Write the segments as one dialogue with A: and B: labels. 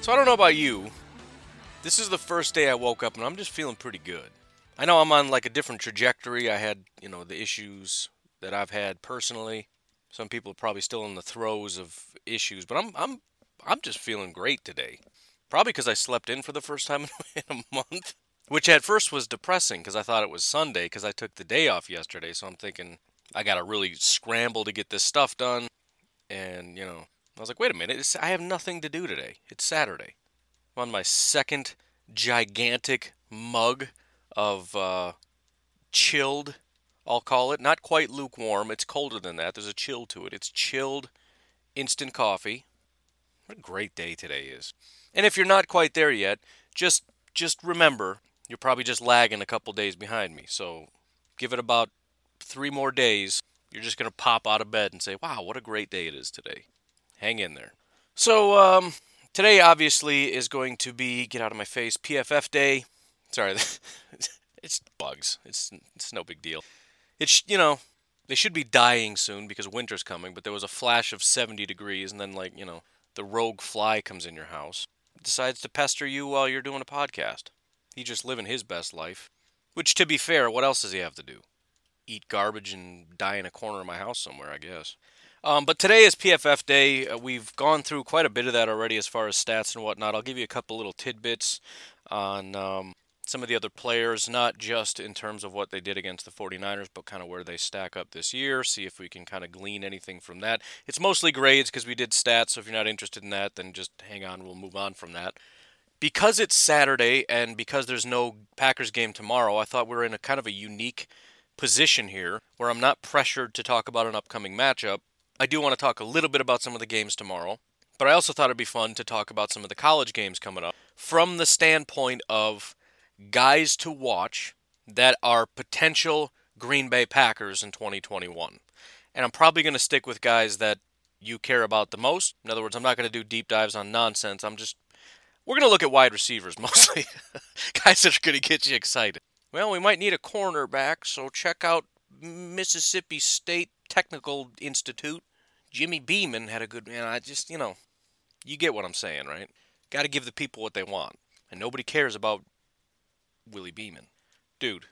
A: So I don't know about you. This is the first day I woke up and I'm just feeling pretty good. I know I'm on like a different trajectory. I had, you know, the issues that I've had personally. Some people are probably still in the throes of issues, but I'm I'm I'm just feeling great today. Probably because I slept in for the first time in a month, which at first was depressing because I thought it was Sunday because I took the day off yesterday. So I'm thinking I got to really scramble to get this stuff done. And, you know, I was like, wait a minute, it's, I have nothing to do today. It's Saturday. I'm on my second gigantic mug of uh, chilled, I'll call it. Not quite lukewarm, it's colder than that. There's a chill to it. It's chilled instant coffee. What a great day today is. And if you're not quite there yet, just just remember you're probably just lagging a couple days behind me. So give it about three more days. You're just gonna pop out of bed and say, "Wow, what a great day it is today." Hang in there. So um, today obviously is going to be get out of my face PFF day. Sorry, it's bugs. It's it's no big deal. It's you know they should be dying soon because winter's coming. But there was a flash of 70 degrees, and then like you know the rogue fly comes in your house decides to pester you while you're doing a podcast. He's just living his best life. Which, to be fair, what else does he have to do? Eat garbage and die in a corner of my house somewhere, I guess. Um, but today is PFF day. Uh, we've gone through quite a bit of that already as far as stats and whatnot. I'll give you a couple little tidbits on um, some of the other players, not just in terms of what they did against the 49ers, but kind of where they stack up this year, see if we can kind of glean anything from that. It's mostly grades because we did stats, so if you're not interested in that, then just hang on, we'll move on from that. Because it's Saturday and because there's no Packers game tomorrow, I thought we were in a kind of a unique position here where I'm not pressured to talk about an upcoming matchup. I do want to talk a little bit about some of the games tomorrow, but I also thought it'd be fun to talk about some of the college games coming up from the standpoint of guys to watch that are potential Green Bay Packers in 2021. And I'm probably going to stick with guys that you care about the most. In other words, I'm not going to do deep dives on nonsense. I'm just we're going to look at wide receivers mostly. guys that are going to get you excited. Well, we might need a cornerback, so check out Mississippi State Technical Institute. Jimmy Beeman had a good man. I just, you know, you get what I'm saying, right? Got to give the people what they want. And nobody cares about Willie Beeman. Dude,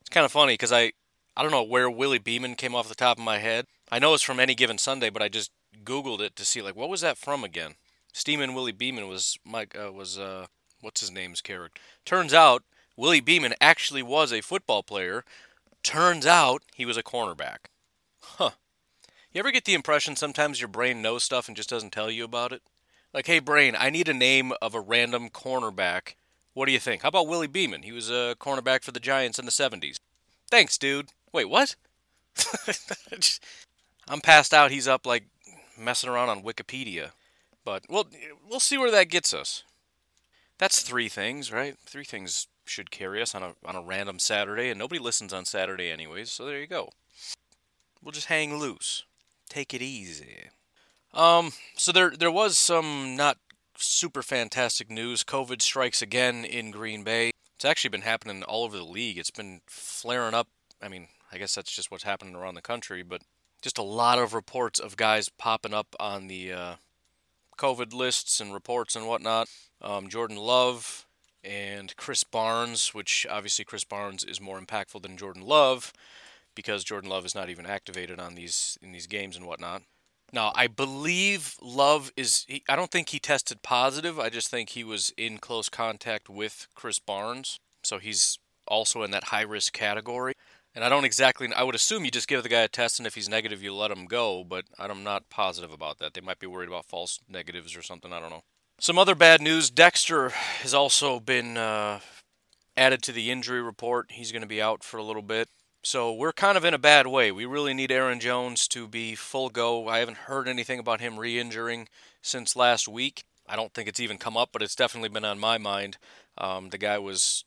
A: it's kind of funny because I, I don't know where Willie Beeman came off the top of my head. I know it's from Any Given Sunday, but I just Googled it to see, like, what was that from again? Steeman Willie Beeman was Mike, uh, was, uh, what's his name's character? Turns out Willie Beeman actually was a football player. Turns out he was a cornerback. Huh. You ever get the impression sometimes your brain knows stuff and just doesn't tell you about it? Like, hey, brain, I need a name of a random cornerback what do you think? How about Willie Beeman? He was a cornerback for the Giants in the 70s. Thanks, dude. Wait, what? I'm passed out. He's up like messing around on Wikipedia. But we'll we'll see where that gets us. That's three things, right? Three things should carry us on a on a random Saturday, and nobody listens on Saturday anyways. So there you go. We'll just hang loose. Take it easy. Um, so there there was some not super fantastic news. COVID strikes again in Green Bay. It's actually been happening all over the league. It's been flaring up. I mean, I guess that's just what's happening around the country, but just a lot of reports of guys popping up on the uh, COVID lists and reports and whatnot. Um, Jordan Love and Krys Barnes, which obviously Krys Barnes is more impactful than Jordan Love because Jordan Love is not even activated on these in these games and whatnot. Now, I believe Love is. I don't think he tested positive. I just think he was in close contact with Krys Barnes. So he's also in that high risk category. And I don't exactly. I would assume you just give the guy a test, and if he's negative, you let him go. But I'm not positive about that. They might be worried about false negatives or something. I don't know. Some other bad news Dexter has also been uh, added to the injury report. He's going to be out for a little bit. So we're kind of in a bad way. We really need Aaron Jones to be full go. I haven't heard anything about him re injuring since last week. I don't think it's even come up, but it's definitely been on my mind. Um, the guy was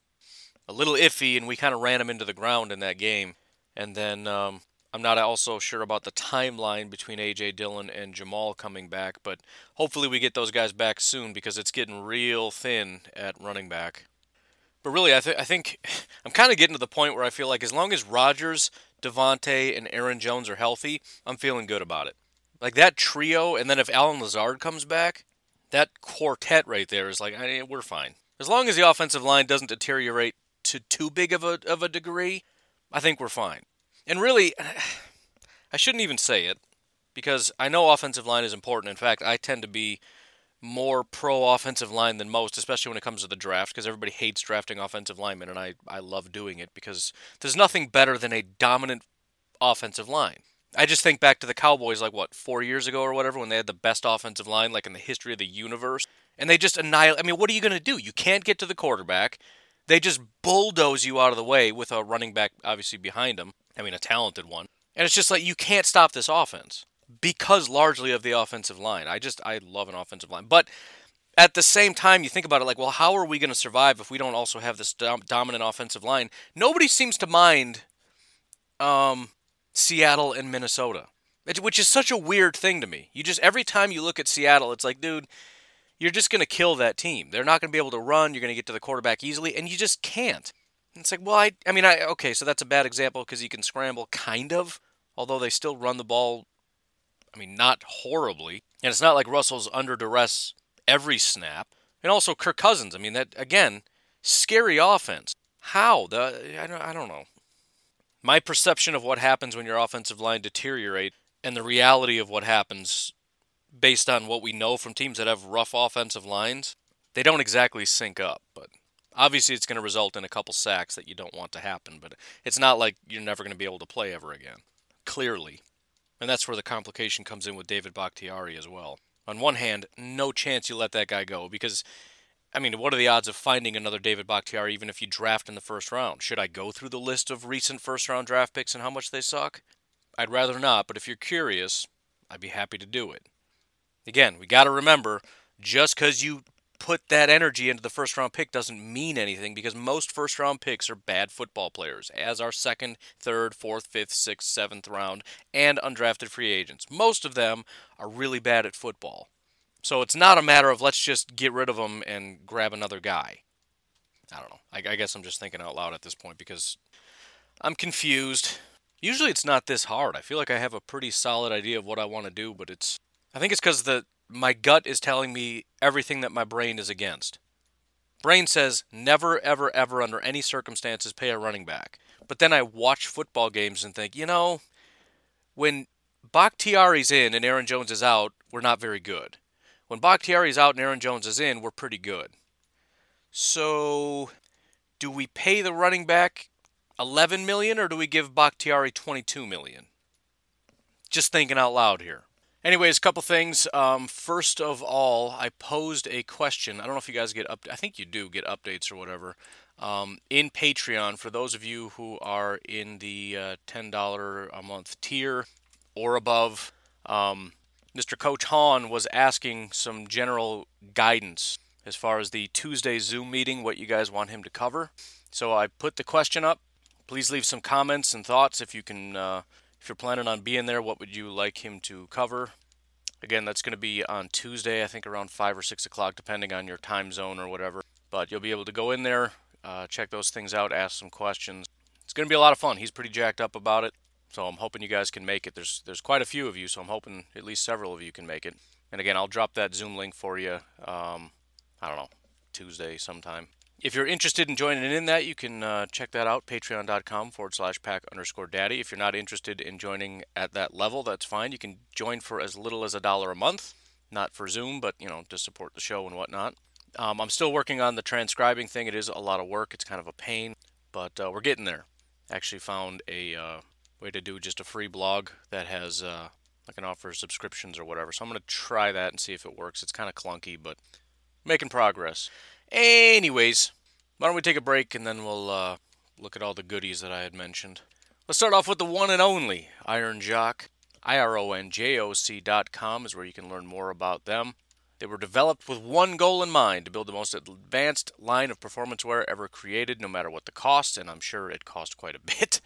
A: a little iffy, and we kind of ran him into the ground in that game. And then um, I'm not also sure about the timeline between AJ Dillon and Jamaal coming back, but hopefully we get those guys back soon because it's getting real thin at running back. But really, I, th- I think I'm kind of getting to the point where I feel like as long as Rodgers, Davante, and Aaron Jones are healthy, I'm feeling good about it. Like that trio, and then if Allen Lazard comes back, that quartet right there is like, I, we're fine. As long as the offensive line doesn't deteriorate to too big of a, of a degree, I think we're fine. And really, I shouldn't even say it because I know offensive line is important. In fact, I tend to be more pro offensive line than most, especially when it comes to the draft, because everybody hates drafting offensive linemen, and I, I love doing it because there's nothing better than a dominant offensive line. I just think back to the Cowboys, like what, four years ago or whatever, when they had the best offensive line, like in the history of the universe, and they just annihilate. I mean, what are you going to do? You can't get to the quarterback. They just bulldoze you out of the way with a running back, obviously, behind them. I mean, a talented one. And it's just like, you can't stop this offense because largely of the offensive line. I just I love an offensive line, but at the same time, you think about it like, well, how are we going to survive if we don't also have this dom- dominant offensive line? Nobody seems to mind um, Seattle and Minnesota, which is such a weird thing to me. You just every time you look at Seattle, it's like, dude, you're just going to kill that team. They're not going to be able to run. You're going to get to the quarterback easily, and you just can't. it's like, well, I, I mean, I okay, so that's a bad example because you can scramble, kind of, although they still run the ball I mean, not horribly. And it's not like Russell's under duress every snap. And also Kirk Cousins. I mean, that again, scary offense. How? The I don't I don't know. My perception of what happens when your offensive line deteriorate and the reality of what happens based on what we know from teams that have rough offensive lines, they don't exactly sync up, but obviously it's going to result in a couple sacks that you don't want to happen, but it's not like you're never going to be able to play ever again. Clearly. And that's where the complication comes in with David Bakhtiari as well. On one hand, no chance you let that guy go because, I mean, what are the odds of finding another David Bakhtiari even if you draft in the first round? Should I go through the list of recent first round draft picks and how much they suck? I'd rather not, but if you're curious, I'd be happy to do it. Again, we got to remember just because you put that energy into the first round pick doesn't mean anything because most first round picks are bad football players, as are second, third, fourth, fifth, sixth, seventh round, and undrafted free agents. Most of them are really bad at football. So it's not a matter of let's just get rid of them and grab another guy. I don't know. I, I guess I'm just thinking out loud at this point because I'm confused. Usually it's not this hard. I feel like I have a pretty solid idea of what I want to do, but it's. I think it's because the my gut is telling me everything that my brain is against. Brain says never, ever, ever, under any circumstances, pay a running back. But then I watch football games and think, you know, when Bakhtiari's in and Aaron Jones is out, we're not very good. When Bakhtiari's out and Aaron Jones is in, we're pretty good. So, do we pay the running back 11 million or do we give Bakhtiari 22 million? Just thinking out loud here. Anyways, a couple things. Um, first of all, I posed a question. I don't know if you guys get up. I think you do get updates or whatever. Um, in Patreon, for those of you who are in the uh, $10 a month tier or above, um, Mr. Coach Hahn was asking some general guidance as far as the Tuesday Zoom meeting, what you guys want him to cover. So I put the question up. Please leave some comments and thoughts if you can uh, if you're planning on being there, what would you like him to cover? Again, that's going to be on Tuesday, I think around 5 or 6 o'clock, depending on your time zone or whatever. But you'll be able to go in there, uh, check those things out, ask some questions. It's going to be a lot of fun. He's pretty jacked up about it. So I'm hoping you guys can make it. There's there's quite a few of you, so I'm hoping at least several of you can make it. And again, I'll drop that Zoom link for you. Um, I don't know, Tuesday sometime if you're interested in joining in that, you can uh, check that out, patreon.com forward slash pack underscore daddy. If you're not interested in joining at that level, that's fine. You can join for as little as a dollar a month, not for Zoom, but, you know, to support the show and whatnot. Um, I'm still working on the transcribing thing. It is a lot of work. It's kind of a pain, but uh, we're getting there. Actually found a uh, way to do just a free blog that has, uh, I can offer subscriptions or whatever. So I'm going to try that and see if it works. It's kind of clunky, but making progress. Anyways, why don't we take a break and then we'll uh, look at all the goodies that I had mentioned. Let's start off with the one and only Iron Jock. IRONJOCK.com is where you can learn more about them. They were developed with one goal in mind to build the most advanced line of performance wear ever created, no matter what the cost, and I'm sure it cost quite a bit.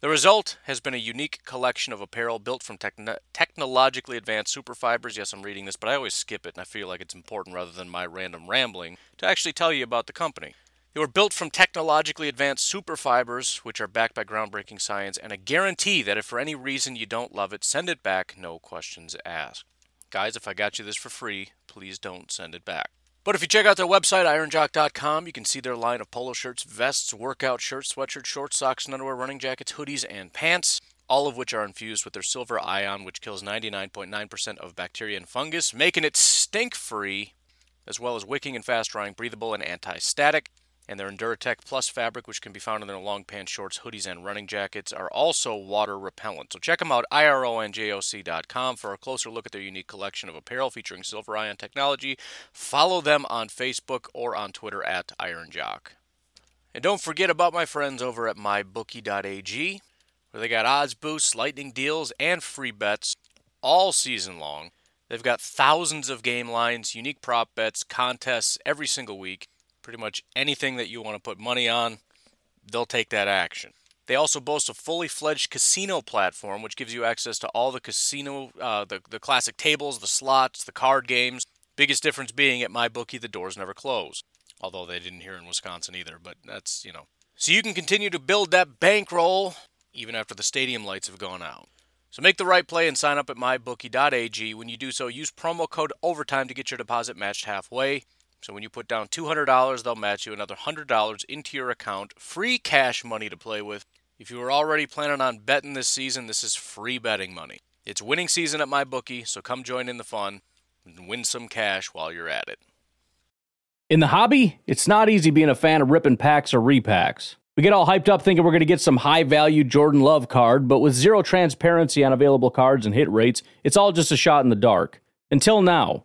A: The result has been a unique collection of apparel built from techn- technologically advanced superfibers. Yes, I'm reading this, but I always skip it, and I feel like it's important rather than my random rambling to actually tell you about the company. They were built from technologically advanced superfibers, which are backed by groundbreaking science, and a guarantee that if for any reason you don't love it, send it back, no questions asked. Guys, if I got you this for free, please don't send it back. But if you check out their website, ironjock.com, you can see their line of polo shirts, vests, workout shirts, sweatshirts, shorts, socks, and underwear, running jackets, hoodies, and pants, all of which are infused with their silver ion, which kills 99.9% of bacteria and fungus, making it stink free, as well as wicking and fast drying, breathable, and anti static and their Enduratech Plus fabric, which can be found in their long pants, shorts, hoodies, and running jackets, are also water repellent. So check them out, ironjock.com, for a closer look at their unique collection of apparel featuring silver ion technology. Follow them on Facebook or on Twitter at ironjock. And don't forget about my friends over at mybookie.ag, where they got odds boosts, lightning deals, and free bets all season long. They've got thousands of game lines, unique prop bets, contests every single week pretty much anything that you want to put money on, they'll take that action. They also boast a fully fledged casino platform, which gives you access to all the casino, uh, the, the classic tables, the slots, the card games. Biggest difference being at MyBookie, the doors never close. Although they didn't here in Wisconsin either, but that's, you know. So you can continue to build that bankroll even after the stadium lights have gone out. So make the right play and sign up at mybookie.ag. When you do so, use promo code OVERTIME to get your deposit matched halfway. So when you put down $200, they'll match you another $100 into your account. Free cash money to play with. If you were already planning on betting this season, this is free betting money. It's winning season at my bookie, so come join in the fun and win some cash while you're at it.
B: In the hobby, it's not easy being a fan of ripping packs or repacks. We get all hyped up thinking we're going to get some high value Jordan Love card, but with zero transparency on available cards and hit rates, it's all just a shot in the dark. Until now.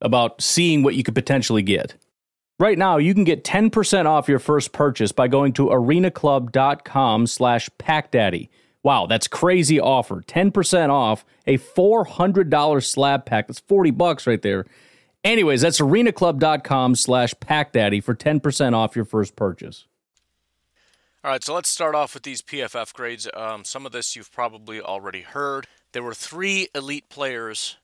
B: about seeing what you could potentially get. Right now, you can get 10% off your first purchase by going to arenaclub.com slash packdaddy. Wow, that's crazy offer. 10% off a $400 slab pack. That's 40 bucks right there. Anyways, that's arenaclub.com slash packdaddy for 10% off your first purchase.
A: All right, so let's start off with these PFF grades. Um, some of this you've probably already heard. There were three elite players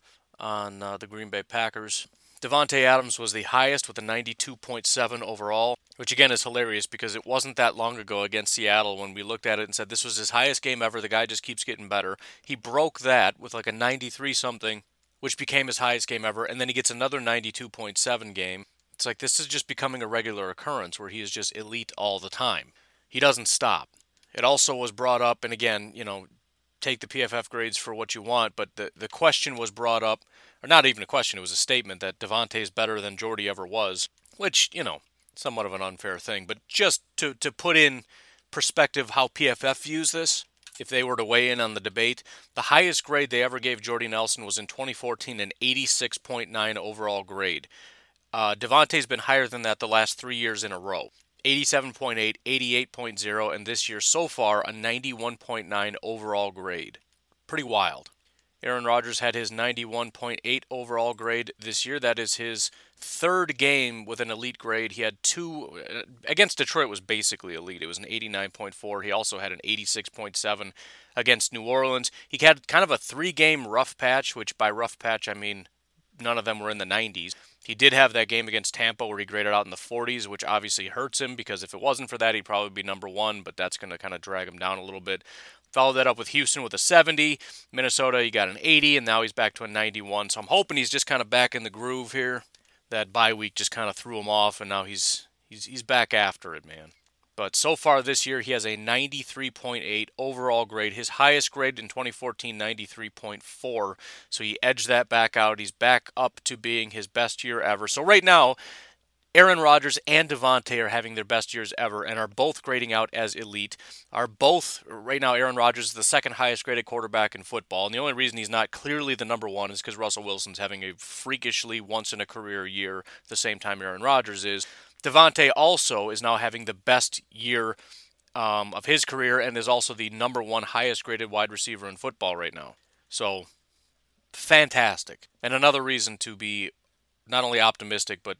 A: on uh, the Green Bay Packers. Davante Adams was the highest with a 92.7 overall, which again is hilarious because it wasn't that long ago against Seattle when we looked at it and said this was his highest game ever. The guy just keeps getting better. He broke that with like a 93 something, which became his highest game ever, and then he gets another 92.7 game. It's like this is just becoming a regular occurrence where he is just elite all the time. He doesn't stop. It also was brought up, and again, you know, take the PFF grades for what you want, but the, the question was brought up, or not even a question, it was a statement that Davante is better than Jordy ever was, which, you know, somewhat of an unfair thing. But just to, to put in perspective how PFF views this, if they were to weigh in on the debate, the highest grade they ever gave Jordy Nelson was in 2014, an 86.9 overall grade. Uh, Davante's been higher than that the last three years in a row. 87.8, 88.0, and this year so far a 91.9 overall grade. Pretty wild. Aaron Rodgers had his 91.8 overall grade this year. That is his third game with an elite grade. He had two uh, against Detroit was basically elite. It was an 89.4. He also had an 86.7 against New Orleans. He had kind of a three-game rough patch, which by rough patch I mean none of them were in the 90s. He did have that game against Tampa where he graded out in the 40s, which obviously hurts him because if it wasn't for that, he'd probably be number one, but that's going to kind of drag him down a little bit. Followed that up with Houston with a 70. Minnesota, he got an 80, and now he's back to a 91. So I'm hoping he's just kind of back in the groove here. That bye week just kind of threw him off, and now he's he's he's back after it, man. But so far this year, he has a 93.8 overall grade. His highest grade in 2014, 93.4. So he edged that back out. He's back up to being his best year ever. So right now, Aaron Rodgers and Davante are having their best years ever and are both grading out as elite. Are both, right now, Aaron Rodgers is the second highest graded quarterback in football. And the only reason he's not clearly the number one is because Russell Wilson's having a freakishly once in a career year the same time Aaron Rodgers is. Davante also is now having the best year um, of his career and is also the number one highest graded wide receiver in football right now. So, fantastic. And another reason to be not only optimistic, but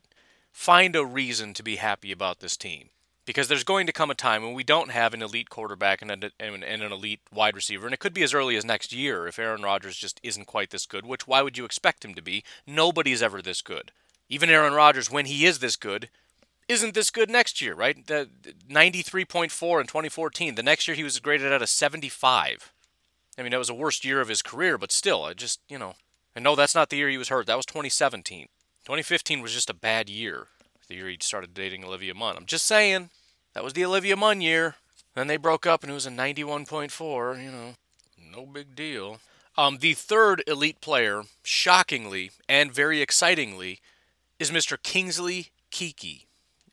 A: find a reason to be happy about this team. Because there's going to come a time when we don't have an elite quarterback and, and an elite wide receiver, and it could be as early as next year if Aaron Rodgers just isn't quite this good, which why would you expect him to be? Nobody's ever this good. Even Aaron Rodgers, when he is this good, isn't this good next year, right? The 93.4 in 2014. The next year he was graded at a 75. I mean, that was the worst year of his career, but still, I just, you know, and no, that's not the year he was hurt. That was 2017. 2015 was just a bad year. The year he started dating Olivia Munn. I'm just saying, that was the Olivia Munn year. Then they broke up and it was a 91.4, you know, no big deal. Um, the third elite player, shockingly and very excitingly, is Mr. Kingsley Keke.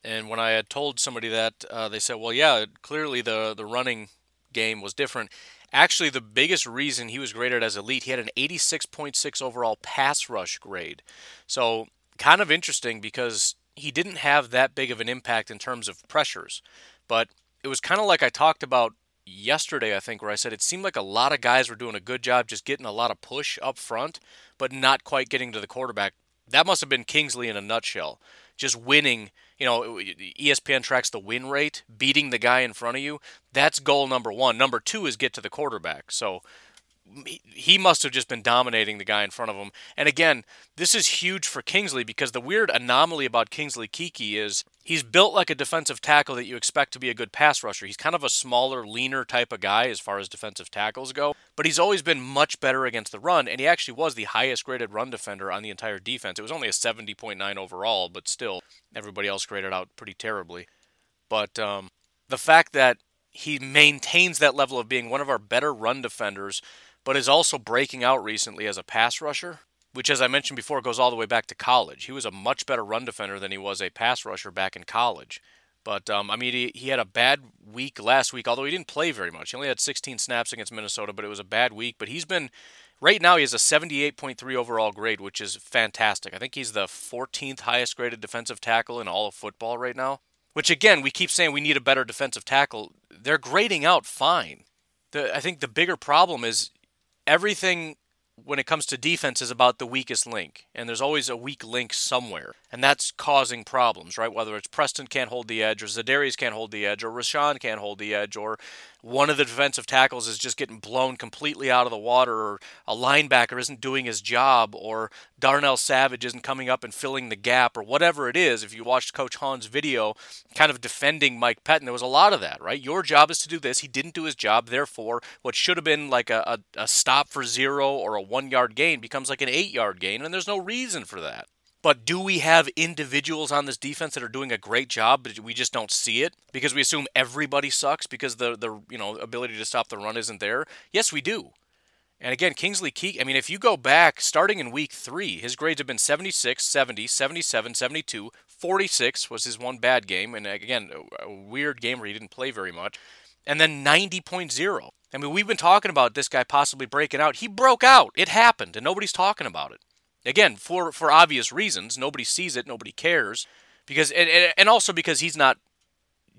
A: And when I had told somebody that, uh, they said, "Well, yeah, clearly the the running game was different." Actually, the biggest reason he was graded as elite, he had an 86.6 overall pass rush grade. So, kind of interesting because he didn't have that big of an impact in terms of pressures. But it was kind of like I talked about yesterday, I think, where I said it seemed like a lot of guys were doing a good job just getting a lot of push up front, but not quite getting to the quarterback. That must have been Kingsley in a nutshell. Just winning you know, ESPN tracks the win rate, beating the guy in front of you. That's goal number one. Number two is get to the quarterback. So he must have just been dominating the guy in front of him. And again, this is huge for Kingsley because the weird anomaly about Kingsley Keke is he's built like a defensive tackle that you expect to be a good pass rusher. He's kind of a smaller, leaner type of guy as far as defensive tackles go, but he's always been much better against the run, and he actually was the highest graded run defender on the entire defense. It was only a 70.9 overall, but still, everybody else graded out pretty terribly. But um, the fact that he maintains that level of being one of our better run defenders but is also breaking out recently as a pass rusher, which, as I mentioned before, goes all the way back to college. He was a much better run defender than he was a pass rusher back in college. But, um, I mean, he, he had a bad week last week, although he didn't play very much. He only had 16 snaps against Minnesota, but it was a bad week. But he's been, right now, he has a 78.3 overall grade, which is fantastic. I think he's the 14th highest graded defensive tackle in all of football right now. Which, again, we keep saying we need a better defensive tackle. They're grading out fine. The, I think the bigger problem is everything when it comes to defense is about the weakest link, and there's always a weak link somewhere, and that's causing problems, right? Whether it's Preston can't hold the edge, or Za'Darius can't hold the edge, or Rashan can't hold the edge, or one of the defensive tackles is just getting blown completely out of the water, or a linebacker isn't doing his job, or Darnell Savage isn't coming up and filling the gap, or whatever it is. If you watched Coach Hahn's video kind of defending Mike Pettine, there was a lot of that, right? Your job is to do this. He didn't do his job. Therefore, what should have been like a, a, a stop for zero or a one yard gain becomes like an eight yard gain, and there's no reason for that. But do we have individuals on this defense that are doing a great job, but we just don't see it because we assume everybody sucks because the the you know ability to stop the run isn't there? Yes, we do. And again, Kingsley Keke, I mean, if you go back starting in week three, his grades have been 76, 70, 77, 72, 46 was his one bad game. And again, a weird game where he didn't play very much. And then 90.0. I mean, we've been talking about this guy possibly breaking out. He broke out. It happened, and nobody's talking about it. Again, for for obvious reasons, nobody sees it, nobody cares, because and, and also because he's not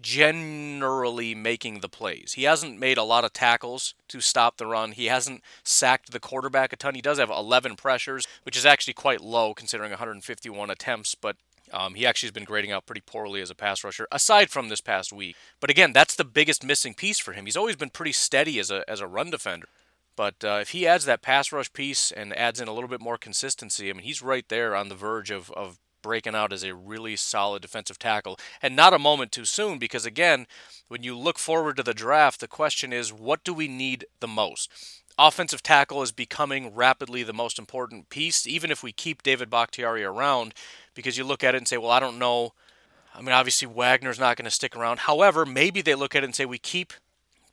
A: generally making the plays. He hasn't made a lot of tackles to stop the run. He hasn't sacked the quarterback a ton. He does have 11 pressures, which is actually quite low considering 151 attempts, but um, he actually has been grading out pretty poorly as a pass rusher, aside from this past week. But again, that's the biggest missing piece for him. He's always been pretty steady as a as a run defender. But uh, if he adds that pass rush piece and adds in a little bit more consistency, I mean, he's right there on the verge of, of breaking out as a really solid defensive tackle. And not a moment too soon, because again, when you look forward to the draft, the question is what do we need the most? Offensive tackle is becoming rapidly the most important piece, even if we keep David Bakhtiari around, because you look at it and say, well, I don't know I mean, obviously Wagner's not going to stick around. However, maybe they look at it and say we keep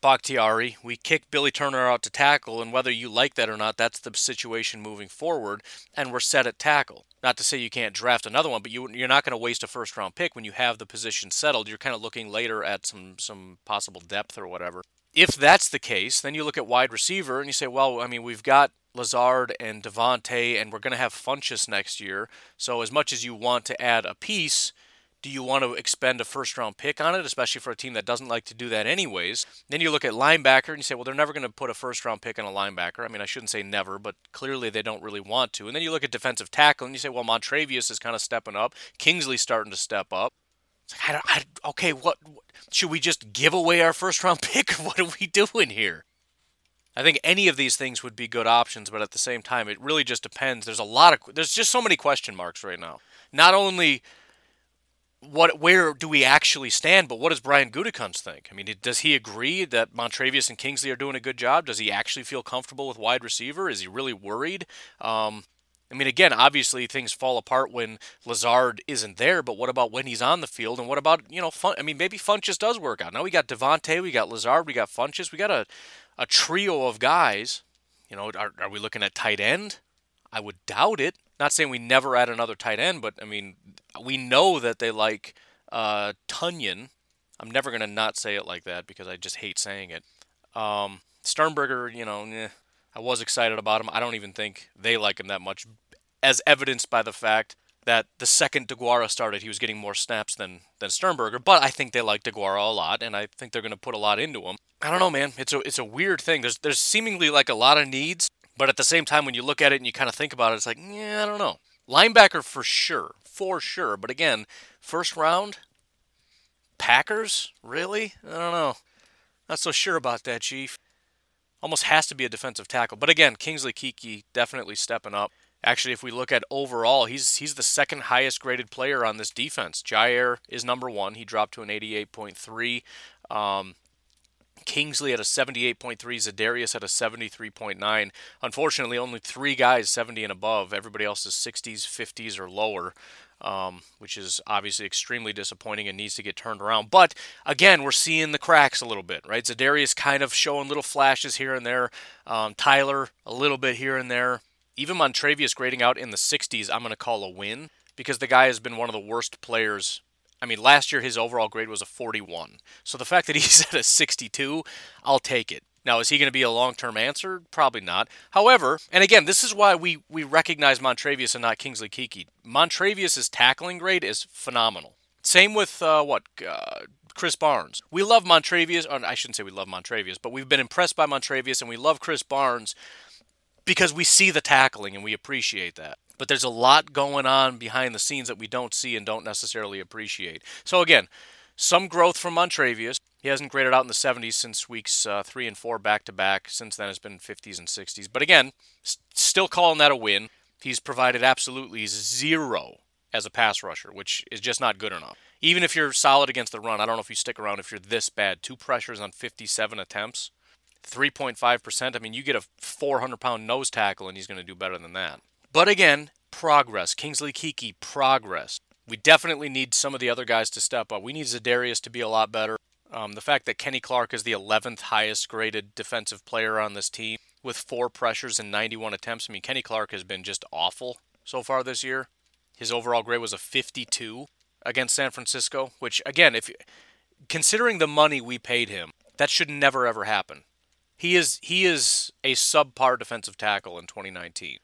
A: Bakhtiari, we kick Billy Turner out to tackle, and whether you like that or not, that's the situation moving forward, and we're set at tackle. Not to say you can't draft another one, but you, you're not going to waste a first round pick when you have the position settled. You're kind of looking later at some some possible depth or whatever. If that's the case, then you look at wide receiver and you say, well, I mean, we've got Lazard and Davante, and we're going to have Funchess next year. So as much as you want to add a piece, do you want to expend a first round pick on it, especially for a team that doesn't like to do that anyways? Then you look at linebacker and you say, well, they're never going to put a first round pick on a linebacker. I mean, I shouldn't say never, but clearly they don't really want to. And then you look at defensive tackle and you say, well, Montravius is kind of stepping up. Kingsley's starting to step up. I don't, I, okay, what, what should we just give away our first round pick? What are we doing here? I think any of these things would be good options, but at the same time, it really just depends. There's a lot of there's just so many question marks right now. Not only what where do we actually stand? But what does Brian Gutekunst think? I mean, does he agree that Montravius and Kingsley are doing a good job? Does he actually feel comfortable with wide receiver? Is he really worried? Um, I mean, again, obviously things fall apart when Lazard isn't there, but what about when he's on the field? And what about you know, Fun? I mean, maybe Funchess does work out. Now we got Davante, we got Lazard, we got Funchess, we got a a trio of guys. You know, are, are we looking at tight end? I would doubt it. Not saying we never add another tight end, but I mean, we know that they like uh, Tonyan. I'm never going to not say it like that because I just hate saying it. Um, Sternberger, you know, eh, I was excited about him. I don't even think they like him that much, as evidenced by the fact that the second DeGuara started, he was getting more snaps than than Sternberger. But I think they like DeGuara a lot, and I think they're going to put a lot into him. I don't know, man. It's a it's a weird thing. There's there's seemingly like a lot of needs, but at the same time, when you look at it and you kind of think about it, it's like, yeah, I don't know. Linebacker for sure, for sure. But again, first round, Packers, really? I don't know. Not so sure about that, Chief. Almost has to be a defensive tackle. But again, Kingsley Keke definitely stepping up. Actually, if we look at overall, he's he's the second highest graded player on this defense. Jaire is number one. He dropped to an 88.3. Um, Kingsley at a 78.3, Za'Darius at a 73.9. Unfortunately, only three guys 70 and above. Everybody else is 60s, 50s, or lower, um, which is obviously extremely disappointing and needs to get turned around. But again, we're seeing the cracks a little bit, right? Za'Darius kind of showing little flashes here and there. Um, Tyler a little bit here and there. Even Montravius grading out in the 60s, I'm going to call a win because the guy has been one of the worst players I mean, last year his overall grade was a 41. So the fact that he's at a 62, I'll take it. Now, is he going to be a long term answer? Probably not. However, and again, this is why we, we recognize Montravius and not Kingsley Keke. Montravius' tackling grade is phenomenal. Same with uh, what? Uh, Krys Barnes. We love Montravius. Or I shouldn't say we love Montravius, but we've been impressed by Montravius and we love Krys Barnes because we see the tackling and we appreciate that but there's a lot going on behind the scenes that we don't see and don't necessarily appreciate. So again, some growth from Montravius. He hasn't graded out in the 70s since weeks uh, three and four back to back. Since then, it's been 50s and 60s. But again, st- still calling that a win. He's provided absolutely zero as a pass rusher, which is just not good enough. Even if you're solid against the run, I don't know if you stick around if you're this bad. Two pressures on 57 attempts, 3.5%. I mean, you get a 400 pound nose tackle, and he's going to do better than that. But again, progress. Kingsley Keke, progress. We definitely need some of the other guys to step up. We need Za'Darius to be a lot better. Um, the fact that Kenny Clark is the 11th highest graded defensive player on this team with four pressures and 91 attempts. I mean, Kenny Clark has been just awful so far this year. His overall grade was a 52 against San Francisco, which again, if considering the money we paid him, that should never ever happen. He is he is a subpar defensive tackle in 2019.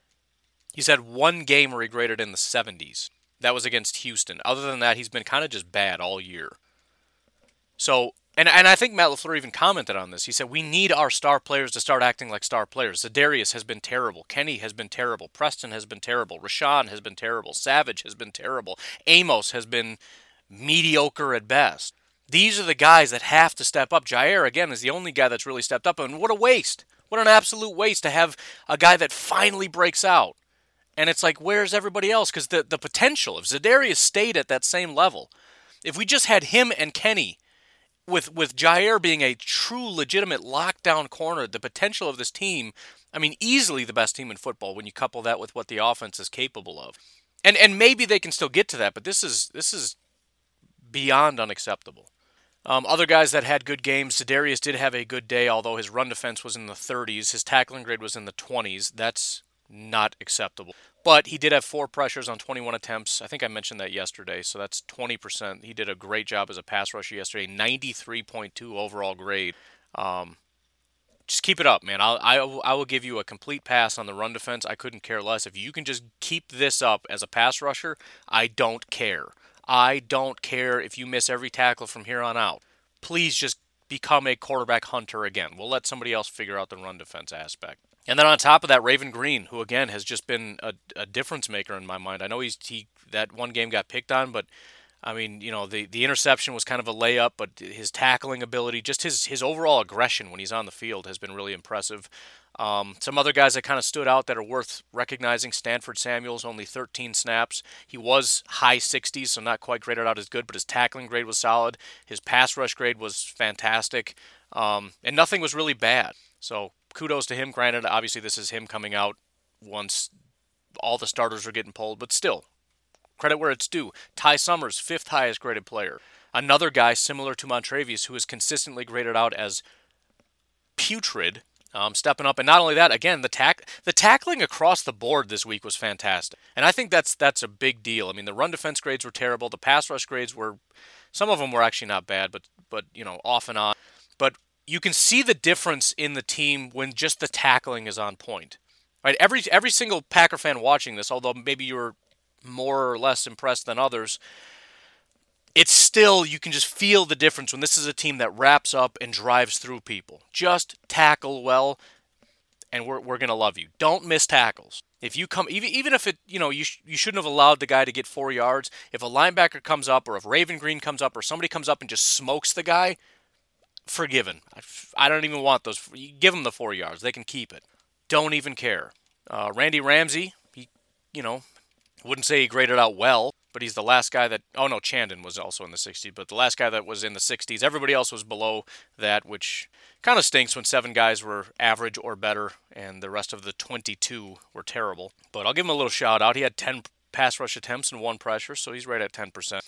A: He's had one game where he graded in the 70s. That was against Houston. Other than that, he's been kind of just bad all year. So, and and I think Matt LaFleur even commented on this. He said we need our star players to start acting like star players. Za'Darius has been terrible. Kenny has been terrible. Preston has been terrible. Rashan has been terrible. Savage has been terrible. Amos has been mediocre at best. These are the guys that have to step up. Jaire, again is the only guy that's really stepped up, and what a waste! What an absolute waste to have a guy that finally breaks out and it's like, where's everybody else? Because the, the potential, if Za'Darius stayed at that same level, if we just had him and Kenny, with with Jaire being a true legitimate lockdown corner, the potential of this team, I mean, easily the best team in football when you couple that with what the offense is capable of. And and maybe they can still get to that, but this is this is beyond unacceptable. Um, other guys that had good games, Za'Darius did have a good day, although his run defense was in the 30s. His tackling grade was in the 20s. That's not acceptable. But he did have four pressures on 21 attempts. I think I mentioned that yesterday, so that's 20%. He did a great job as a pass rusher yesterday, 93.2 overall grade. Um, just keep it up, man. I'll, I, I will give you a complete pass on the run defense. I couldn't care less. If you can just keep this up as a pass rusher, I don't care. I don't care if you miss every tackle from here on out. Please just become a quarterback hunter again. We'll let somebody else figure out the run defense aspect. And then on top of that, Raven Greene, who again has just been a, a difference maker in my mind. I know he's he that one game got picked on, but I mean, you know, the, the interception was kind of a layup, but his tackling ability, just his his overall aggression when he's on the field has been really impressive. Um, some other guys that kind of stood out that are worth recognizing Stanford Samuels, only 13 snaps. He was high 60s, so not quite graded out as good, but his tackling grade was solid. His pass rush grade was fantastic. Um, and nothing was really bad. So kudos to him. Granted, obviously, this is him coming out once all the starters are getting pulled, but still, credit where it's due. Ty Summers, fifth highest graded player. Another guy similar to Montravius who is consistently graded out as putrid um, stepping up. And not only that, again, the tack the tackling across the board this week was fantastic, and I think that's that's a big deal. I mean, the run defense grades were terrible. The pass rush grades were, some of them were actually not bad, but but you know off and on. But you can see the difference in the team when just the tackling is on point. Right, every every single Packer fan watching this, although maybe you're more or less impressed than others, it's still you can just feel the difference when this is a team that wraps up and drives through people. Just tackle well, and we're we're gonna love you. Don't miss tackles. If you come, even even if it, you know, you sh- you shouldn't have allowed the guy to get four yards. If a linebacker comes up, or if Raven Greene comes up, or somebody comes up and just smokes the guy, forgiven. I, I don't even want those. Give them the four yards. They can keep it. Don't even care. Uh, Randy Ramsey, he, you know, wouldn't say he graded out well, but he's the last guy that. Oh no, Chandon was also in the 60s, but the last guy that was in the 60s. Everybody else was below that, which kind of stinks when seven guys were average or better, and the rest of the 22 were terrible. But I'll give him a little shout out. He had 10 pass rush attempts and one pressure, so he's right at 10%.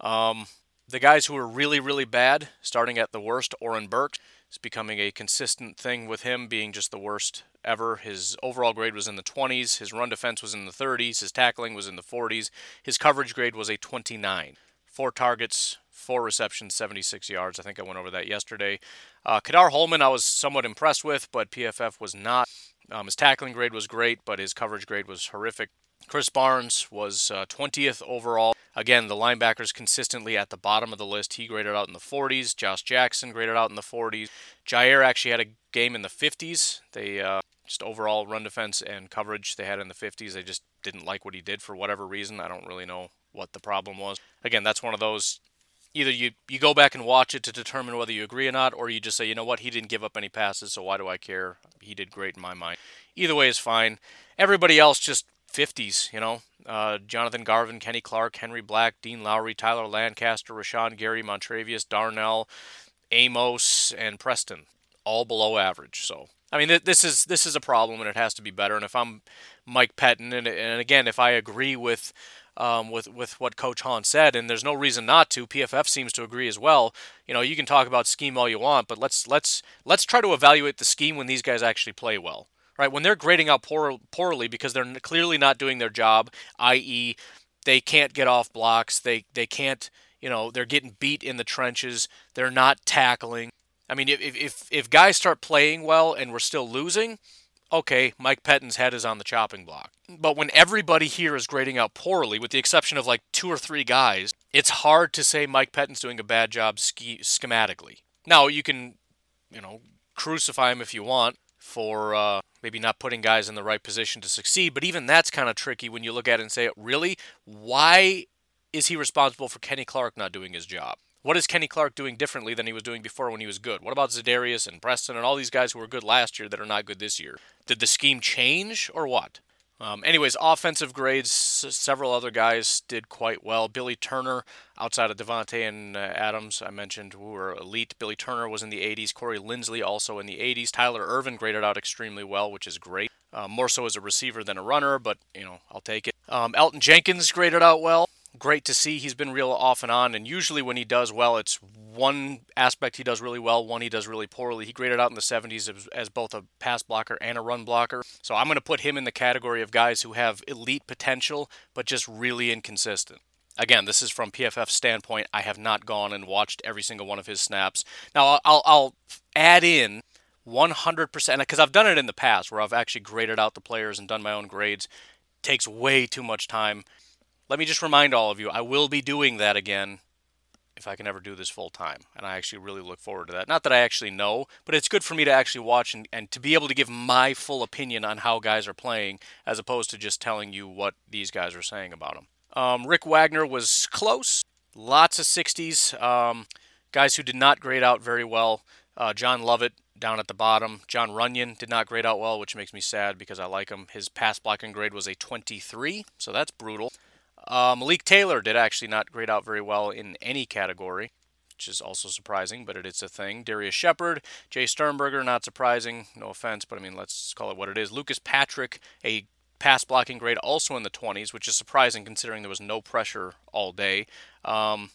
A: Um, the guys who were really, really bad, starting at the worst, Oren Burks, is becoming a consistent thing with him being just the worst ever. His overall grade was in the 20s, his run defense was in the 30s, his tackling was in the 40s, his coverage grade was a 29. Four targets, four receptions, 76 yards. I think I went over that yesterday. Uh, Ka'dar Hollman, I was somewhat impressed with, but PFF was not. Um, his tackling grade was great, but his coverage grade was horrific. Krys Barnes was uh, 20th overall. Again, the linebackers consistently at the bottom of the list. He graded out in the 40s. Josh Jackson graded out in the 40s. Jaire actually had a game in the 50s. They uh, just overall run defense and coverage they had in the 50s. They just didn't like what he did for whatever reason. I don't really know what the problem was. Again, that's one of those either you you go back and watch it to determine whether you agree or not or you just say, "You know what? He didn't give up any passes, so why do I care? He did great in my mind." Either way is fine. Everybody else just 50s, you know. Uh, Jonathan Garvin, Kenny Clark, Henry Black, Dean Lowry, Tyler Lancaster, Rashan Gary, Montravius, Darnell, Amos, and Preston, all below average. So, I mean, th- this is this is a problem, and it has to be better. And if I'm Mike Pettine, and, and again, if I agree with um, with with what Coach Hahn said, and there's no reason not to. PFF seems to agree as well. You know, you can talk about scheme all you want, but let's let's let's try to evaluate the scheme when these guys actually play well right? When they're grading out poor, poorly because they're clearly not doing their job, i.e., they can't get off blocks, they they can't, you know, they're getting beat in the trenches, they're not tackling. I mean, if if if guys start playing well and we're still losing, okay, Mike Pettine's head is on the chopping block. But when everybody here is grading out poorly, with the exception of like two or three guys, it's hard to say Mike Pettine's doing a bad job schematically. Now you can, you know, crucify him if you want for uh, maybe not putting guys in the right position to succeed. But even that's kind of tricky when you look at it and say, really, why is he responsible for Kenny Clark not doing his job? What is Kenny Clark doing differently than he was doing before when he was good? What about Za'Darius and Preston and all these guys who were good last year that are not good this year? Did the scheme change or what? Um, anyways, offensive grades, several other guys did quite well. Billy Turner, outside of Davante and uh, Adams, I mentioned, were elite. Billy Turner was in the 80s. Corey Linsley also in the 80s. Tyler Ervin graded out extremely well, which is great. Uh, more so as a receiver than a runner, but, you know, I'll take it. Um, Elgton Jenkins graded out well. Great to see. He's been real off and on, and usually when he does well, it's one aspect he does really well, one he does really poorly. He graded out in the 70s as, as both a pass blocker and a run blocker. So I'm going to put him in the category of guys who have elite potential, but just really inconsistent. Again, this is from PFF's standpoint. I have not gone and watched every single one of his snaps. Now, I'll, I'll add in 100% because I've done it in the past where I've actually graded out the players and done my own grades. Takes way too much time. Let me just remind all of you, I will be doing that again if I can ever do this full time. And I actually really look forward to that. Not that I actually know, but it's good for me to actually watch and, and to be able to give my full opinion on how guys are playing as opposed to just telling you what these guys are saying about them. Um, Rick Wagner was close. Lots of 60s. Um, guys who did not grade out very well. Uh, John Lovett down at the bottom. John Runyan did not grade out well, which makes me sad because I like him. His pass blocking grade was a 23, so that's brutal. Uh, Malik Taylor did actually not grade out very well in any category, which is also surprising, but it is a thing. Darrius Shepherd, Jace Sternberger, not surprising. No offense, but I mean, let's call it what it is. Lucas Patrick, a pass blocking grade also in the 20s, which is surprising considering there was no pressure all day. Um,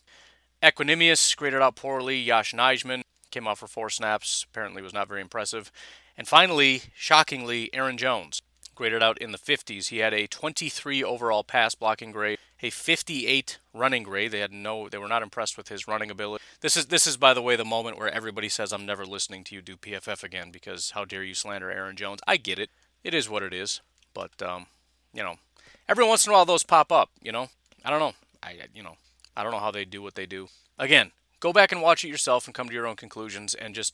A: Equanimeous graded out poorly. Yosh Nijman came off for four snaps, apparently was not very impressive. And finally, shockingly, Aaron Jones graded out in the 50s. He had a 23 overall pass blocking grade, a 58 running grade. They had no they were not impressed with his running ability. This is this is by the way the moment where everybody says I'm never listening to you do PFF again because how dare you slander Aaron Jones? I get it. It is what it is. But um, you know, every once in a while those pop up. You know, I don't know. I you know, I don't know how they do what they do. Again, go back and watch it yourself and come to your own conclusions and just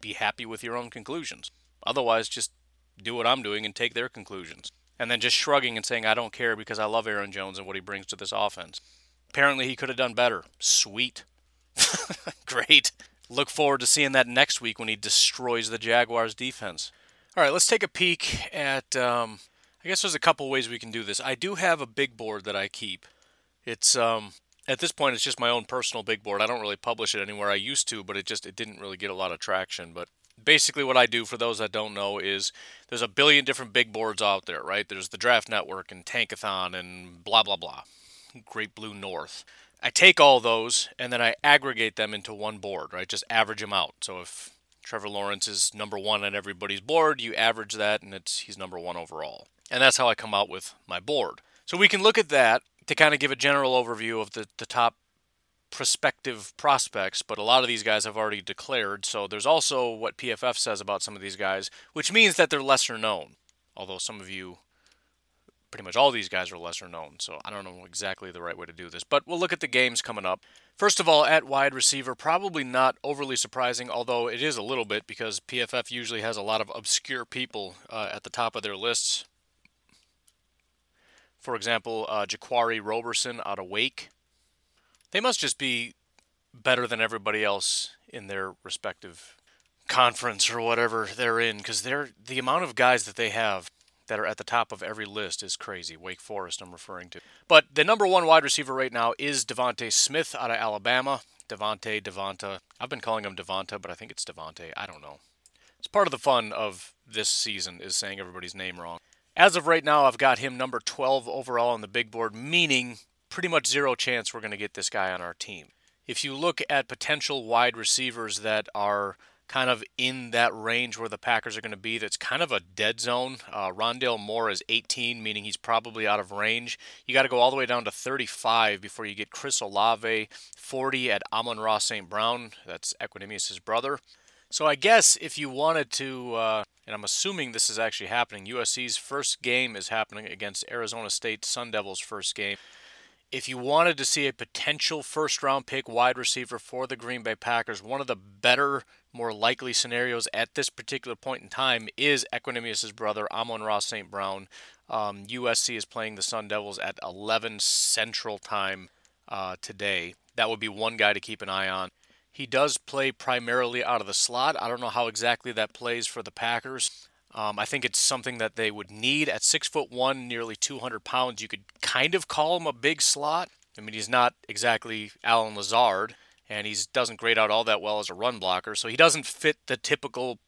A: be happy with your own conclusions. Otherwise, just do what I'm doing and take their conclusions. And then just shrugging and saying, I don't care because I love Aaron Jones and what he brings to this offense. Apparently, he could have done better. Sweet. Great. Look forward to seeing that next week when he destroys the Jaguars' defense. All right, let's take a peek at. Um, I guess there's a couple ways we can do this. I do have a big board that I keep. It's um, at this point it's just my own personal big board. I don't really publish it anywhere. I used to, but it just it didn't really get a lot of traction. But basically, what I do for those that don't know is there's a billion different big boards out there, right? There's the Draft Network and Tankathon and blah blah blah, Great Blue North. I take all those and then I aggregate them into one board, right? Just average them out. So if Trevor Lawrence is number one on everybody's board. You average that, and it's he's number one overall. And that's how I come out with my board. So we can look at that to kind of give a general overview of the, the top prospective prospects, but a lot of these guys have already declared. So there's also what PFF says about some of these guys, which means that they're lesser known. Although some of you pretty much all these guys are lesser known, so I don't know exactly the right way to do this. But we'll look at the games coming up. First of all, at wide receiver, probably not overly surprising, although it is a little bit because PFF usually has a lot of obscure people uh, at the top of their lists. For example, uh, Jaquarii Roberson out of Wake. They must just be better than everybody else in their respective conference or whatever they're in because they're the amount of guys that they have that are at the top of every list is crazy. Wake Forest, I'm referring to. But the number one wide receiver right now is Devonte Smith out of Alabama. Devonte, Devonta. I've been calling him Devonta, but I think it's Devonte. I don't know. It's part of the fun of this season is saying everybody's name wrong. As of right now, I've got him number 12 overall on the big board, meaning pretty much zero chance we're going to get this guy on our team. If you look at potential wide receivers that are kind of in that range where the Packers are going to be. That's kind of a dead zone. Uh, Rondale Moore is 18, meaning he's probably out of range. You got to go all the way down to 35 before you get Chris Olave, 40 at Amon Ra St. Brown. That's Equanimeous' brother. So I guess if you wanted to, uh, and I'm assuming this is actually happening, USC's first game is happening against Arizona State Sun Devils' first game if you wanted to see a potential first round pick wide receiver for the Green Bay Packers, one of the better, more likely scenarios at this particular point in time is Equanimeous' brother, Amon Ra St. Brown. Um, USC is playing the Sun Devils at 11 Central Time uh, today. That would be one guy to keep an eye on. He does play primarily out of the slot. I don't know how exactly that plays for the Packers. Um, I think it's something that they would need at six foot one, nearly 200 pounds. You could kind of call him a big slot. I mean, he's not exactly Allen Lazard, and he doesn't grade out all that well as a run blocker, so he doesn't fit the typical,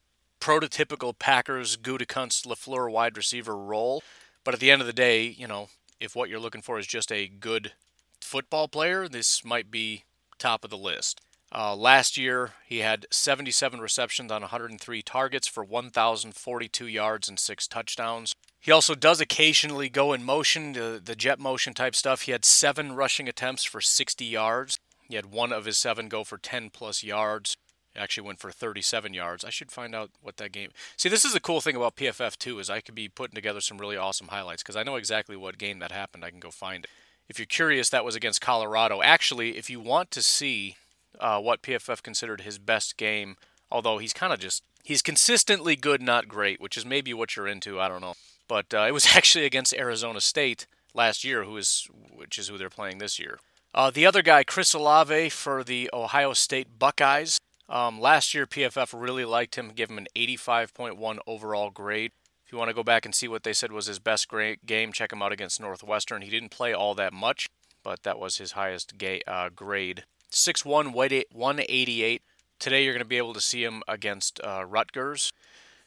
A: prototypical Packers Gutekunst LaFleur wide receiver role. But at the end of the day, you know, if what you're looking for is just a good football player, this might be top of the list. Uh, last year, he had 77 receptions on 103 targets for 1,042 yards and six touchdowns. He also does occasionally go in motion, the, the jet motion type stuff. He had seven rushing attempts for 60 yards. He had one of his seven go for 10 plus yards. He actually went for 37 yards. I should find out what that game. See, this is the cool thing about PFF too is I could be putting together some really awesome highlights because I know exactly what game that happened. I can go find it. If you're curious, that was against Colorado. Actually, if you want to see uh, what PFF considered his best game, although he's kind of just he's consistently good, not great, which is maybe what you're into. I don't know, but uh, it was actually against Arizona State last year, who is which is who they're playing this year. Uh, the other guy, Chris Olave for the Ohio State Buckeyes. Um, last year, PFF really liked him, gave him an 85.1 overall grade. If you want to go back and see what they said was his best game, check him out against Northwestern. He didn't play all that much, but that was his highest ga- uh, grade. 6'1", 188. Today, you're going to be able to see him against uh, Rutgers.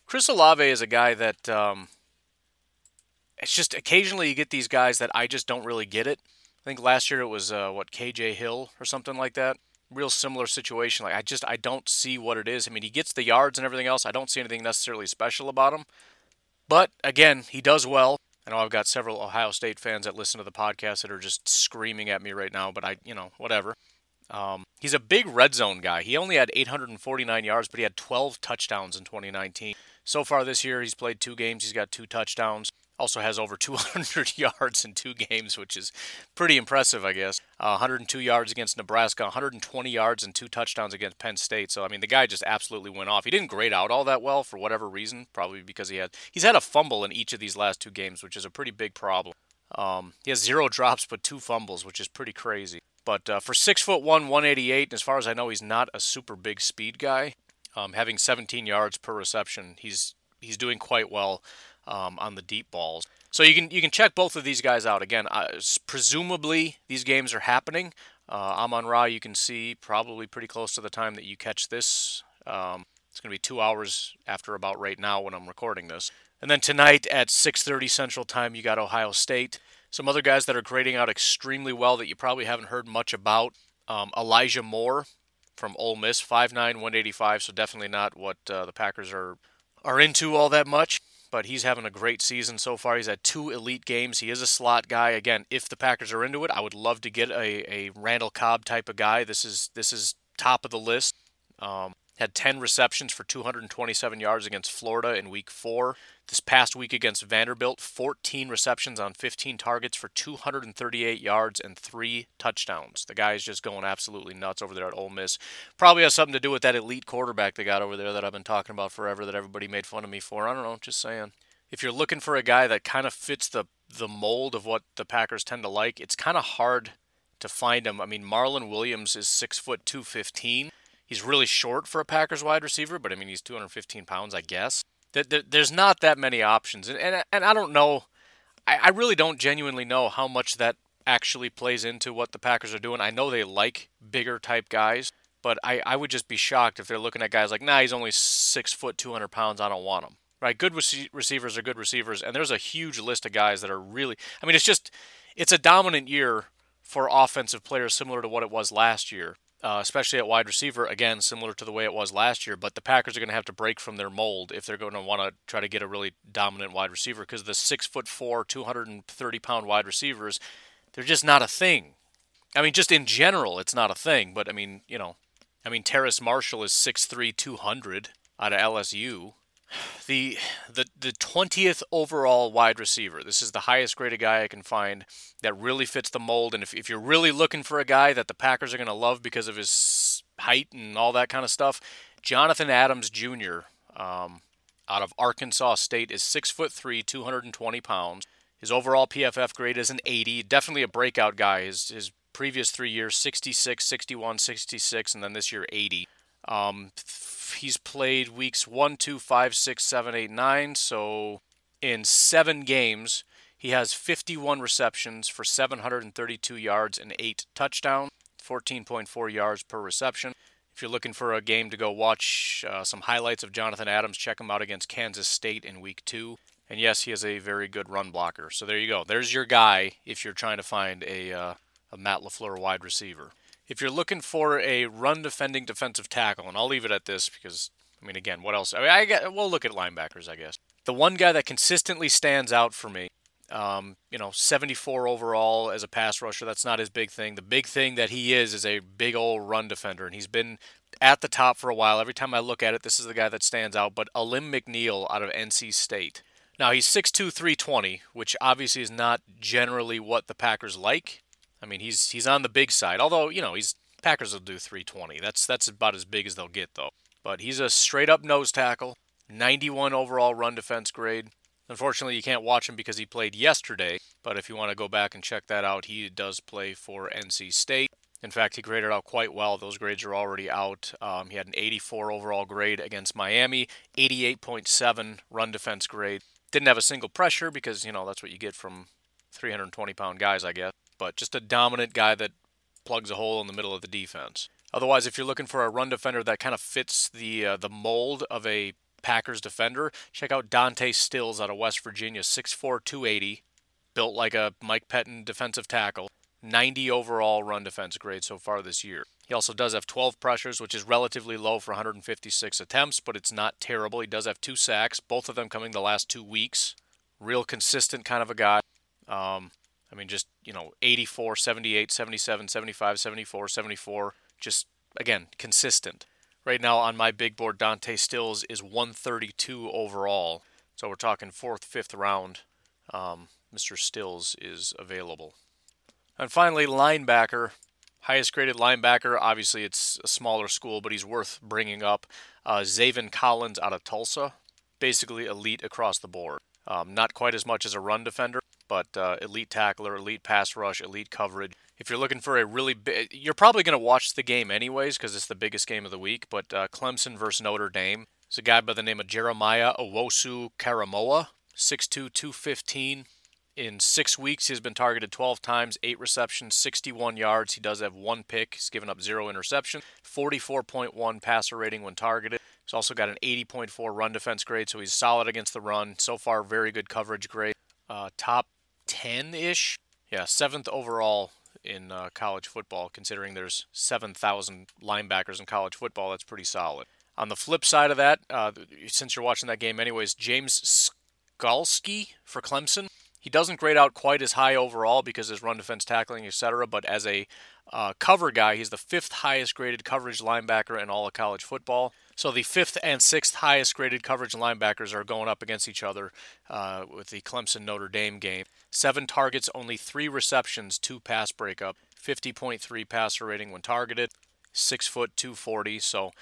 A: Chris Olave is a guy that um, it's just occasionally you get these guys that I just don't really get it. I think last year it was uh, what KJ Hill or something like that. Real similar situation. Like I just I don't see what it is. I mean, he gets the yards and everything else. I don't see anything necessarily special about him. But again, he does well. I know I've got several Ohio State fans that listen to the podcast that are just screaming at me right now, but I, you know, whatever. Um, he's a big red zone guy. He only had 849 yards, but he had 12 touchdowns in 2019. So far this year, he's played two games. He's got two touchdowns. Also has over 200 yards in two games, which is pretty impressive, I guess. Uh, 102 yards against Nebraska, 120 yards and two touchdowns against Penn State. So I mean, the guy just absolutely went off. He didn't grade out all that well for whatever reason, probably because he had he's had a fumble in each of these last two games, which is a pretty big problem. Um, he has zero drops but two fumbles, which is pretty crazy. But uh, for six foot one, 188, and as far as I know, he's not a super big speed guy. Um, having 17 yards per reception, he's he's doing quite well um, on the deep balls. So you can you can check both of these guys out again. Uh, presumably these games are happening. Uh, Amon Ra, you can see probably pretty close to the time that you catch this. Um, it's going to be two hours after about right now when I'm recording this. And then tonight at 6:30 Central Time, you got Ohio State. Some other guys that are grading out extremely well that you probably haven't heard much about. Um, Elijah Moore from Ole Miss, 5'9", 185, so definitely not what uh, the Packers are are into all that much but he's having a great season so far. He's had two elite games. He is a slot guy. Again, if the Packers are into it, I would love to get a, a Randall Cobb type of guy. This is this is top of the list. Um, had 10 receptions for 227 yards against Florida in week four. This past week against Vanderbilt, 14 receptions on 15 targets for 238 yards and three touchdowns. The guy is just going absolutely nuts over there at Ole Miss. Probably has something to do with that elite quarterback they got over there that I've been talking about forever that everybody made fun of me for. I don't know, just saying. If you're looking for a guy that kind of fits the the mold of what the Packers tend to like, it's kind of hard to find him. I mean, Marlon Williams is six foot two fifteen. He's really short for a Packers wide receiver, but I mean he's 215 pounds, I guess there's not that many options, and and, and I don't know. I, I really don't genuinely know how much that actually plays into what the Packers are doing. I know they like bigger type guys, but I, I would just be shocked if they're looking at guys like, nah, he's only six foot, 200 pounds. I don't want him. Right? Good rec- receivers are good receivers, and there's a huge list of guys that are really. I mean, it's just it's a dominant year for offensive players, similar to what it was last year uh, especially at wide receiver. Again, similar to the way it was last year, but the Packers are going to have to break from their mold if they're going to want to try to get a really dominant wide receiver because the six foot four, 230 pound wide receivers, they're just not a thing. I mean, just in general, it's not a thing, but I mean, you know, I mean, Terrace Marshall is 6'3, 200 out of LSU the the the 20th overall wide receiver. This is the highest graded guy I can find that really fits the mold. And if, if you're really looking for a guy that the Packers are going to love because of his height and all that kind of stuff, Jonathan Adams Jr. Um, out of Arkansas State is six foot three, 220 pounds. His overall PFF grade is an 80. Definitely a breakout guy. His his previous three years 66, 61, 66, and then this year 80. Um, he's played weeks one, two, five, six, seven, eight, nine. So in seven games, he has 51 receptions for 732 yards and eight touchdowns, 14.4 yards per reception. If you're looking for a game to go watch uh, some highlights of Jonathan Adams, check him out against Kansas State in week two. And yes, he is a very good run blocker. So there you go. There's your guy if you're trying to find a, uh, a Matt LaFleur wide receiver. If you're looking for a run defending defensive tackle, and I'll leave it at this because, I mean, again, what else? I mean, I get, we'll look at linebackers, I guess. The one guy that consistently stands out for me, um, you know, 74 overall as a pass rusher, that's not his big thing. The big thing that he is is a big old run defender, and he's been at the top for a while. Every time I look at it, this is the guy that stands out. But Alim McNeill out of NC State. Now he's 6'2", 320, which obviously is not generally what the Packers like. I mean, he's he's on the big side. Although you know, he's Packers will do 320. That's that's about as big as they'll get though. But he's a straight up nose tackle, 91 overall run defense grade. Unfortunately, you can't watch him because he played yesterday. But if you want to go back and check that out, he does play for NC State. In fact, he graded out quite well. Those grades are already out. Um, he had an 84 overall grade against Miami, 88.7 run defense grade. Didn't have a single pressure because, you know, that's what you get from 320 pound guys, I guess. But just a dominant guy that plugs a hole in the middle of the defense. Otherwise, if you're looking for a run defender that kind of fits the uh, the mold of a Packers defender, check out Dante Stills out of West Virginia, 6'4", 280, built like a Mike Pettine defensive tackle. 90 overall run defense grade so far this year. He also does have 12 pressures, which is relatively low for 156 attempts, but it's not terrible. He does have two sacks, both of them coming the last two weeks. Real consistent kind of a guy. Um, I mean, just, you know, 84, 78, 77, 75, 74, 74. Just, again, consistent. Right now on my big board, Dante Stills is 132 overall. So we're talking fourth, fifth round. Um, Mr. Stills is available. And finally, linebacker. Highest graded linebacker. Obviously, it's a smaller school, but he's worth bringing up. Uh, Collins out of Tulsa. Basically, elite across the board. Um, not quite as much as a run defender, but uh, elite tackler, elite pass rush, elite coverage. If you're looking for a really big, you're probably going to watch the game anyways because it's the biggest game of the week. But uh, Clemson versus Notre Dame. It's a guy by the name of Jeremiah Owusu Koramoah, 6'2", 215. In six weeks, he's been targeted 12 times, eight receptions, 61 yards. He does have one pick. He's given up zero interception, 44.1 passer rating when targeted. He's also got an 80.4 run defense grade, so he's solid against the run. So far, very good coverage grade. Uh, top 10 ish. Yeah, seventh overall in uh, college football, considering there's 7,000 linebackers in college football. That's pretty solid. On the flip side of that, uh, since you're watching that game anyways, James Skalski for Clemson he doesn't grade out quite as high overall because his run defense tackling, etc. But as a uh, cover guy, he's the fifth highest graded coverage linebacker in all of college football. So the fifth and sixth highest graded coverage linebackers are going up against each other uh, with the Clemson Notre Dame game. Seven targets, only three receptions, two pass breakup, 50.3 passer rating when targeted, six foot 240. So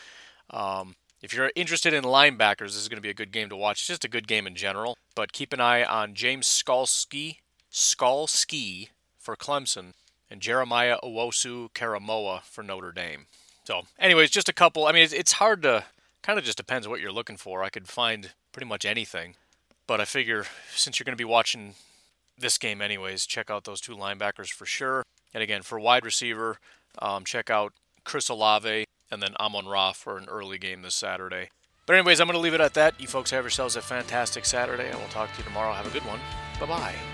A: um, if you're interested in linebackers, this is going to be a good game to watch. It's just a good game in general. But keep an eye on James Skalski, Skalski for Clemson, and Jeremiah Owusu Koramoah for Notre Dame. So, anyways, just a couple. I mean, it's, it's hard to kind of just depends what you're looking for. I could find pretty much anything, but I figure since you're going to be watching this game anyways, check out those two linebackers for sure. And again, for wide receiver, um, check out Chris Olave and then Amon Ra for an early game this Saturday. But, anyways, I'm going to leave it at that. You folks have yourselves a fantastic Saturday, and we'll talk to you tomorrow. Have a good one. Bye bye.